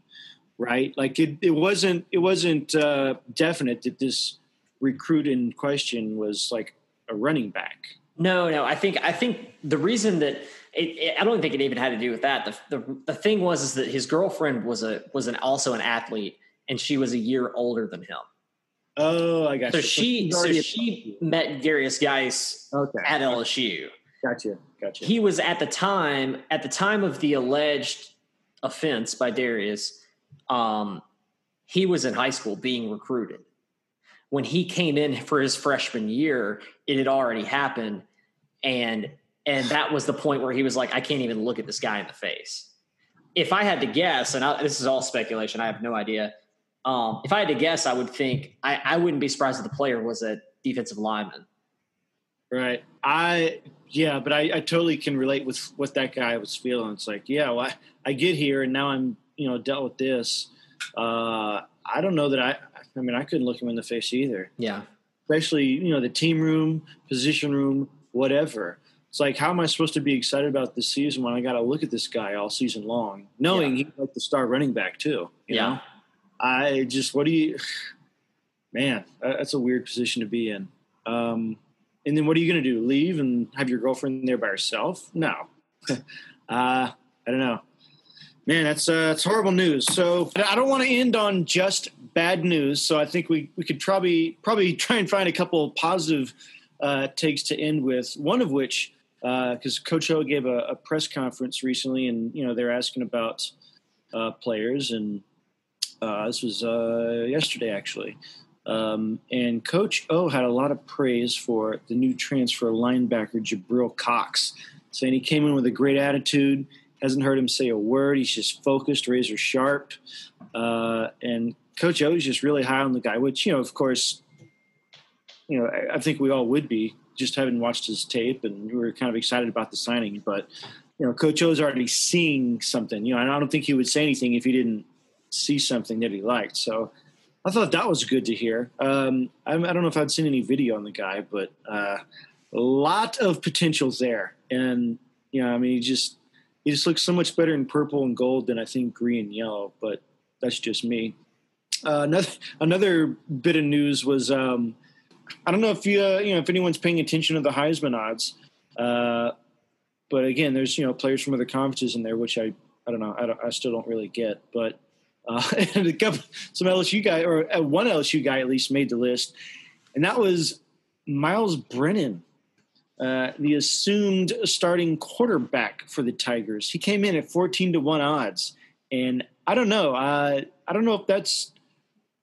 right? Like it, it wasn't it wasn't uh, definite that this recruit in question was like a running back. No, no. I think I think the reason that it, it, I don't think it even had to do with that. The, the the thing was is that his girlfriend was a was an also an athlete, and she was a year older than him. Oh, I got so you. She so she met Derrius Guice okay. at LSU. Gotcha, gotcha. He was at the time at the time of the alleged offense by Derrius. Um, he was in high school being recruited when he came in for his freshman year, it had already happened. And and that was the point where he was like, I can't even look at this guy in the face. If I had to guess, and I, this is all speculation, I have no idea. Um, if I had to guess, I would think I, I wouldn't be surprised if the player was a defensive lineman. Right. I yeah, but I, I totally can relate with what that guy was feeling. It's like, yeah, well, I, I get here and now I'm you know dealt with this. Uh, I don't know that I I mean, I couldn't look him in the face either. Yeah. Especially, you know, the team room, position room, whatever. It's like, how am I supposed to be excited about this season when I got to look at this guy all season long, knowing yeah. he's like the star running back too? yeah. Know? I just, what do you, man, that's a weird position to be in. Um, and then what are you going to do? Leave and have your girlfriend there by herself? No. uh, I don't know. Man, that's uh, that's horrible news. So I don't want to end on just bad news. So I think we, we could probably probably try and find a couple positive uh, takes to end with. One of which, because uh, Coach O gave a, a, press conference recently, and you know they're asking about uh, players, and uh, this was uh, yesterday actually. Um, and Coach O had a lot of praise for the new transfer linebacker, Jabril Cox, saying he came in with a great attitude. Hasn't heard him say a word. He's just focused, razor sharp. Uh, and Coach O is just really high on the guy, which, you know, of course, you know, I, I think we all would be just having watched his tape and we were kind of excited about the signing. But, you know, Coach O's already seeing something, you know, and I don't think he would say anything if he didn't see something that he liked. So, I thought that was good to hear. Um, I, don't know if I'd seen any video on the guy, but uh, a lot of potentials there. And you know, I mean, he just he just looks so much better in purple and gold than I think green and yellow. But that's just me. Uh, another another bit of news was um, I don't know if you uh, you know if anyone's paying attention to the Heisman odds, uh, but again, there's you know players from other conferences in there, which I I don't know I, don't, I still don't really get, but uh, and a couple, some LSU guy or uh, one LSU guy at least made the list, and that was Myles Brennan, uh, the assumed starting quarterback for the Tigers. He came in at fourteen to one odds, and I don't know. Uh, I don't know if that's.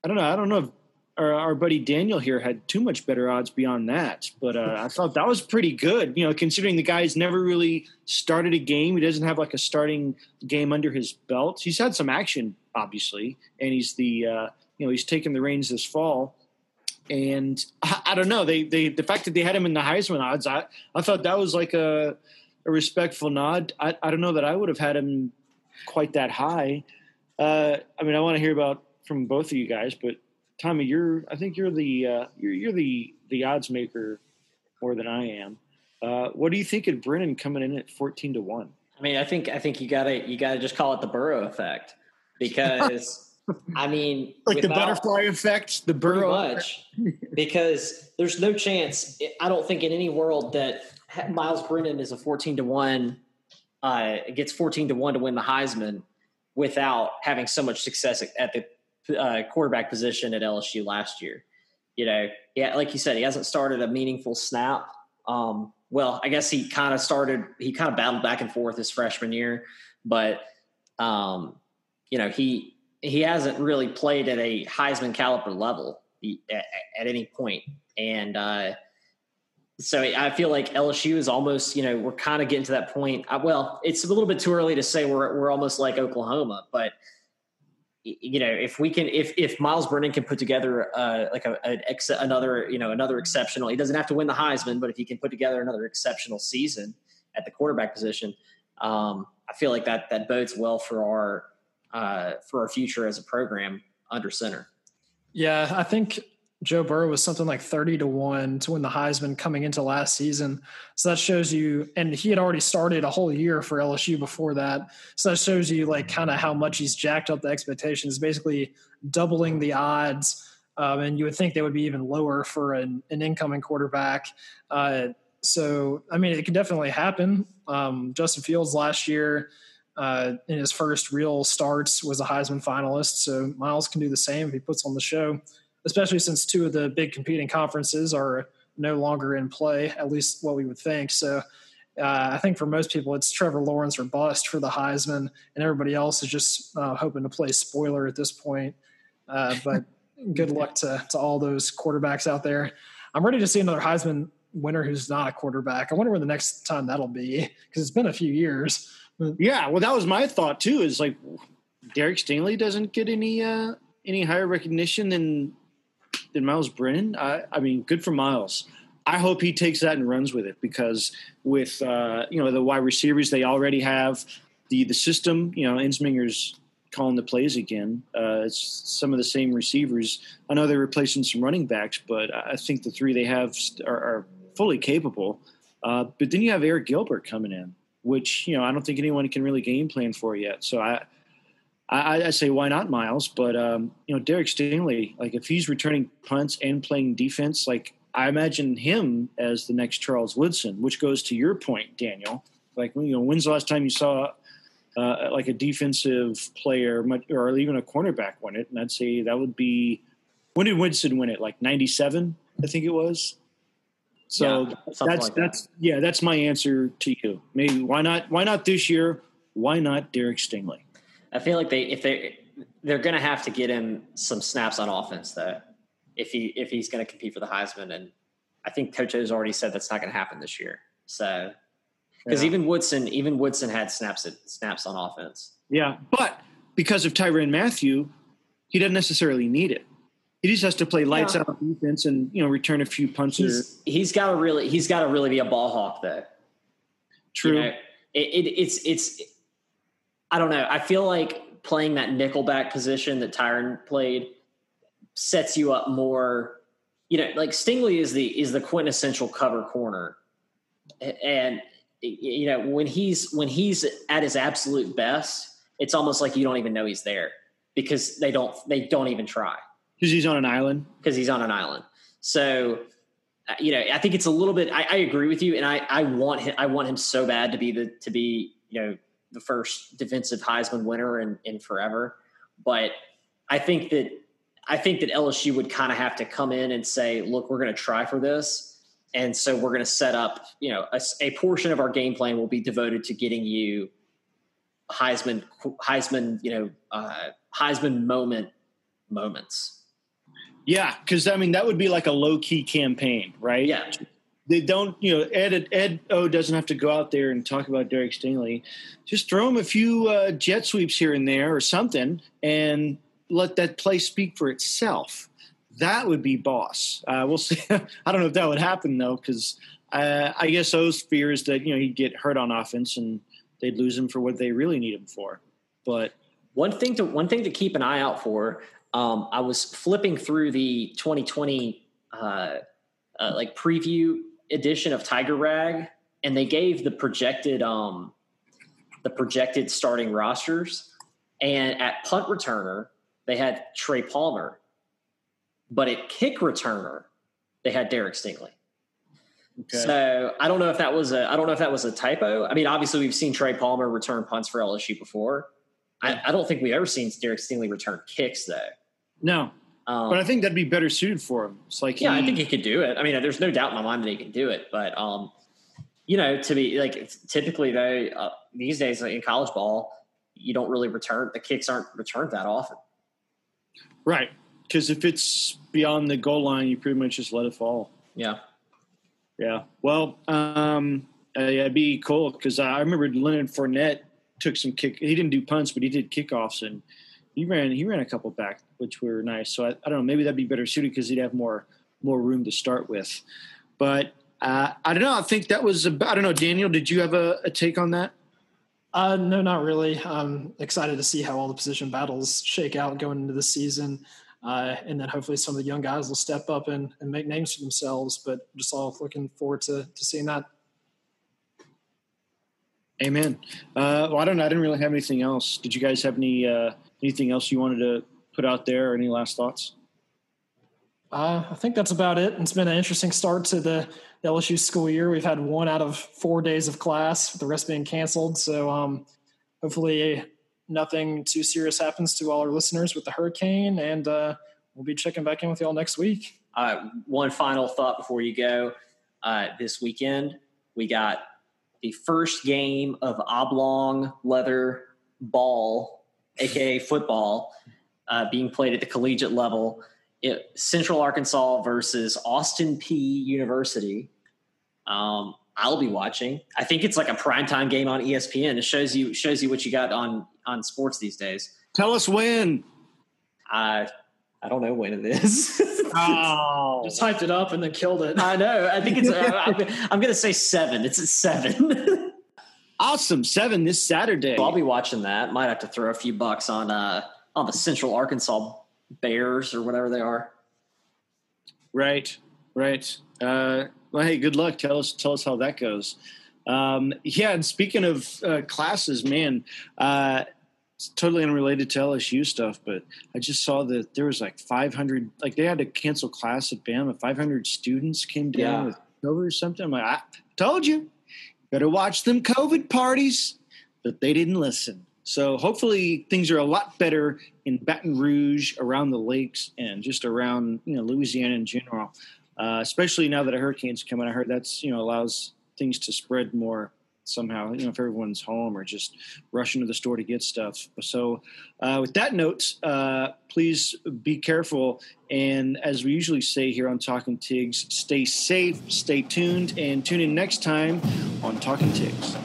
I don't know. I don't know if our, our, buddy Daniel here had too much better odds beyond that, but uh, I thought that was pretty good. You know, considering the guy's never really started a game, he doesn't have like a starting game under his belt. He's had some action obviously, and he's the uh, you know he's taken the reins this fall. And I, I, don't know they they the fact that they had him in the Heisman odds, I I thought that was like a a respectful nod. I I don't know that I would have had him quite that high. Uh, I mean, I want to hear about from both of you guys, but Tommy, you're I think you're the uh, you're you're the the odds maker more than I am. Uh, what do you think of Brennan coming in at fourteen to one? I mean, I think I think you gotta you gotta just call it the Burrow effect because I mean, like without, the butterfly effect, the Burrow much, because there's no chance. I don't think in any world that Myles Brennan is a 14 to one, uh, gets 14 to one to win the Heisman without having so much success at the uh, quarterback position at LSU last year. You know, yeah, like you said, he hasn't started a meaningful snap. Um, well, I guess he kind of started. He kind of battled back and forth his freshman year, but um, you know, he he hasn't really played at a Heisman caliber level at, at any point, and uh, so I feel like LSU is almost, you know, we're kind of getting to that point. Uh, well, it's a little bit too early to say we're we're almost like Oklahoma, but you know, if we can, if if Myles Brennan can put together uh, like a, an ex, another, you know, another exceptional, he doesn't have to win the Heisman, but if he can put together another exceptional season at the quarterback position, um, I feel like that that bodes well for our uh, for our future as a program under center. Yeah, I think Joe Burrow was something like 30 to 1 to win the Heisman coming into last season. So that shows you, and he had already started a whole year for LSU before that. So that shows you, like, kind of how much he's jacked up the expectations, basically doubling the odds. Um, and you would think they would be even lower for an, an incoming quarterback. Uh, so, I mean, it could definitely happen. Um, Justin Fields last year uh, in his first real starts was a Heisman finalist. So Myles can do the same if he puts on the show, especially since two of the big competing conferences are no longer in play, at least what we would think. So uh, I think for most people, it's Trevor Lawrence or bust for the Heisman, and everybody else is just uh, hoping to play spoiler at this point. Uh, but good luck to, to all those quarterbacks out there. I'm ready to see another Heisman winner who's not a quarterback. I wonder when the next time that'll be because it's been a few years. Yeah, well, that was my thought too. Is like Derek Stingley doesn't get any uh, any higher recognition than than Myles Brennan. I, I mean, good for Myles. I hope he takes that and runs with it because with uh, you know the wide receivers they already have, the the system. You know, Ensminger's calling the plays again. Uh, it's some of the same receivers. I know they're replacing some running backs, but I think the three they have are, are fully capable. Uh, but then you have Arik Gilbert coming in, which you know I don't think anyone can really game plan for yet. So I, I, I say why not Myles? But um, you know Derek Stingley, like if he's returning punts and playing defense, like I imagine him as the next Charles Woodson, which goes to your point, Daniel. Like you know, when's the last time you saw uh, like a defensive player or even a cornerback win it? And I'd say that would be when did Woodson win it? Like '97, I think it was. So yeah, that's like that's that. yeah, that's my answer to you. Maybe why not why not this year? Why not Derek Stingley? I feel like they if they they're going to have to get him some snaps on offense though. if he if he's going to compete for the Heisman. And I think Coach has already said that's not going to happen this year. So because yeah. even Woodson even Woodson had snaps at, snaps on offense. Yeah, but because of Tyrann Mathieu, he doesn't necessarily need it. He just has to play lights yeah. out on defense and you know return a few punches. He's, he's got to really he's got to really be a ball hawk though. True. You know, it, it, it's it's I don't know. I feel like playing that nickelback position that Tyrann played sets you up more. You know, like Stingley is the is the quintessential cover corner, and you know when he's when he's at his absolute best, it's almost like you don't even know he's there because they don't they don't even try because he's on an island because he's on an island. So uh, you know, I think it's a little bit. I, I, agree with you, and I, I want him. I want him so bad to be the to be you know the first defensive Heisman winner in, in forever. But I think that I think that LSU would kind of have to come in and say, look, we're going to try for this. And so we're going to set up, you know, a, a, portion of our game plan will be devoted to getting you Heisman, Heisman, you know, uh, Heisman moment moments. Yeah, because I mean that would be like a low key campaign, right? Yeah. They don't, you know, Ed Ed O doesn't have to go out there and talk about Derek Stingley. Just throw him a few uh, jet sweeps here and there or something, and let that play speak for itself. That would be boss. Uh, we'll see. I don't know if that would happen though, because uh, I guess O's fear is that you know he'd get hurt on offense and they'd lose him for what they really need him for. But one thing to one thing to keep an eye out for. Um, I was flipping through the 2020 uh, uh, like preview edition of Tiger Rag, and they gave the projected um, the projected starting rosters. And at punt returner, they had Trey Palmer, but at kick returner, they had Derek Stingley. Okay. So I don't know if that was a I don't know if that was a typo. I mean, obviously we've seen Trey Palmer return punts for LSU before. I, I don't think we've ever seen Derek Stingley return kicks though. No, um, but I think that'd be better suited for him. It's like yeah, he, I think he could do it. I mean, there's no doubt in my mind that he can do it. But um, you know, to be like typically though uh, these days in college ball, you don't really return the kicks aren't returned that often. Right. Because if it's beyond the goal line, you pretty much just let it fall. Yeah. Yeah. Well, um, uh, yeah, it'd be cool because I remember Leonard Fournette took some kick. He didn't do punts, but he did kickoffs, and he ran he ran a couple back, which were nice. So I, I don't know. Maybe that'd be better suited because he'd have more more room to start with. But uh, I don't know. I think that was. About, I don't know. Daniel, did you have a, a take on that? Uh, no, not really. I'm excited to see how all the position battles shake out going into the season. Uh, and then hopefully some of the young guys will step up and, and make names for themselves. But just all looking forward to, to seeing that. Amen. Uh, well, I don't know. I didn't really have anything else. Did you guys have any uh, anything else you wanted to put out there, or any last thoughts? Uh, I think that's about it. It's been an interesting start to the LSU school year. We've had one out of four days of class, with the rest being canceled. So um, hopefully nothing too serious happens to all our listeners with the hurricane, and uh, we'll be checking back in with y'all next week. Uh, one final thought before you go. Uh, this weekend, we got the first game of oblong leather ball, aka football, uh, being played at the collegiate level. It, Central Arkansas versus Austin Peay University. Um, I'll be watching. I think it's like a primetime game on ESPN. It shows you shows you what you got on on sports these days. Tell us when. I I don't know when it is. oh, just hyped it up and then killed it. I know. I think it's. I'm, I'm going to say seven. It's at seven. awesome, seven this Saturday. So I'll be watching that. Might have to throw a few bucks on uh on the Central Arkansas Bears or whatever they are. Right, right. Uh, well, hey, good luck. Tell us, tell us how that goes. Um, yeah, and speaking of uh, classes, man, uh, it's totally unrelated to LSU stuff, but I just saw that there was like 500, like they had to cancel class at Bama. 500 students came down yeah. with COVID or something. I'm like, I told you, better watch them COVID parties, but they didn't listen. So hopefully things are a lot better in Baton Rouge, around the lakes, and just around you know Louisiana in general. Uh, especially now that a hurricane's coming, I heard that's you know allows things to spread more somehow. You know, if everyone's home or just rushing to the store to get stuff. So, uh, with that note, uh, please be careful. And as we usually say here on Talking Tigs, stay safe, stay tuned, and tune in next time on Talking Tigs.